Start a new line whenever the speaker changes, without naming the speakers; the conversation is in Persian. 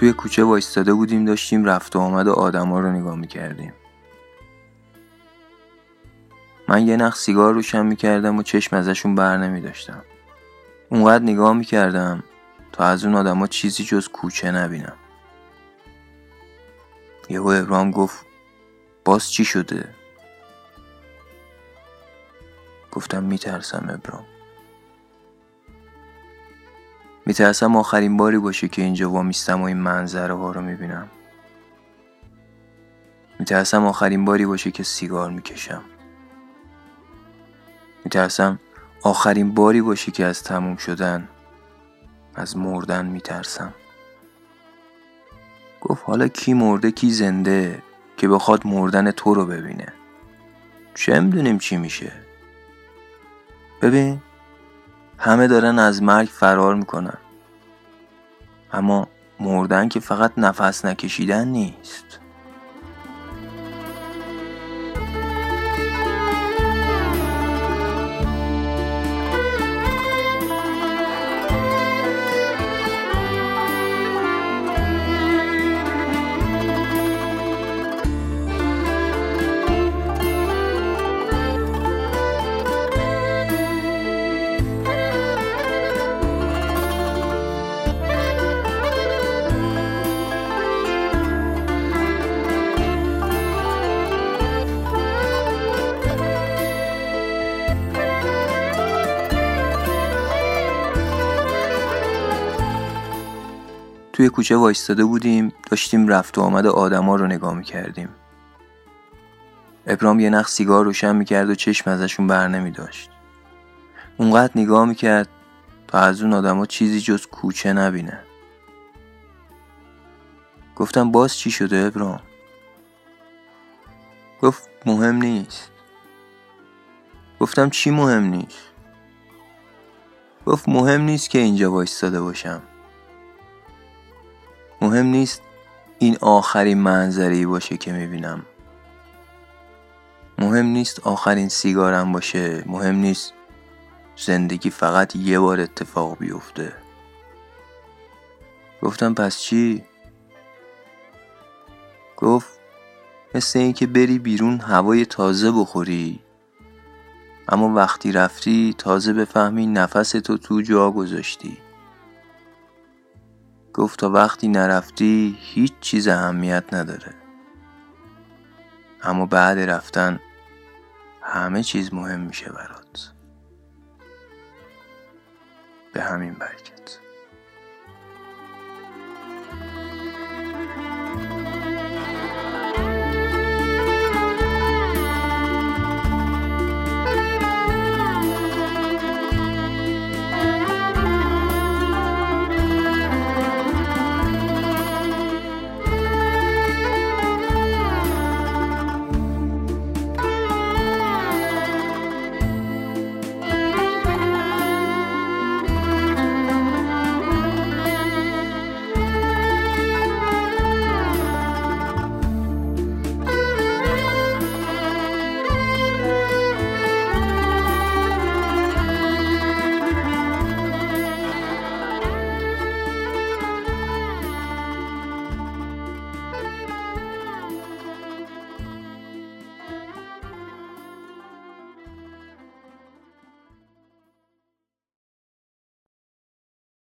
توی کوچه وایستاده بودیم داشتیم رفت و آمد آدما رو نگاه می‌کردیم. من یه نخ سیگار روشن می‌کردم و چشم ازشون بر نمیداشتم. اونقدر نگاه می‌کردم تا از اون آدما چیزی جز کوچه نبینم. یهو ابرام گفت باز چی شده؟ گفتم میترسم ابرام میترسم آخرین باری باشه که اینجا وامیستم و این منظره ها رو می‌بینم. میترسم آخرین باری باشه که سیگار می‌کشم. میترسم آخرین باری باشه که از تموم شدن از مردن میترسم. گفت حالا کی مرده کی زنده که بخواد مردن تو رو ببینه؟ چه می‌دونیم چی میشه؟ ببین همه دارن از مرگ فرار می‌کنن. اما مردن که فقط نفس نکشیدن نیست. توی کوچه وایستاده بودیم داشتیم رفت و آمد آدما رو نگاه می‌کردیم. ابرام یه نخ سیگار روشن می‌کرد و چشم ازشون بر نمی داشت اونقدر نگاه می‌کرد تا از اون آدما چیزی جز کوچه نبینه. گفتم باز چی شده ابرام؟ گفت مهم نیست. گفتم چی مهم نیست؟ گفت مهم نیست که اینجا وایستاده باشم. مهم نیست این آخرین منظری باشه که می‌بینم. مهم نیست آخرین سیگارم باشه. مهم نیست زندگی فقط یه بار اتفاق بیفته. گفتم پس چی؟ گفت مثل اینکه بری بیرون هوای تازه بخوری. اما وقتی رفتی تازه بفهمی نفس تو تو جا گذاشتی. گفت تا وقتی نرفتی هیچ چیز اهمیت نداره. اما بعد رفتن همه چیز مهم میشه برات. به همین برکت.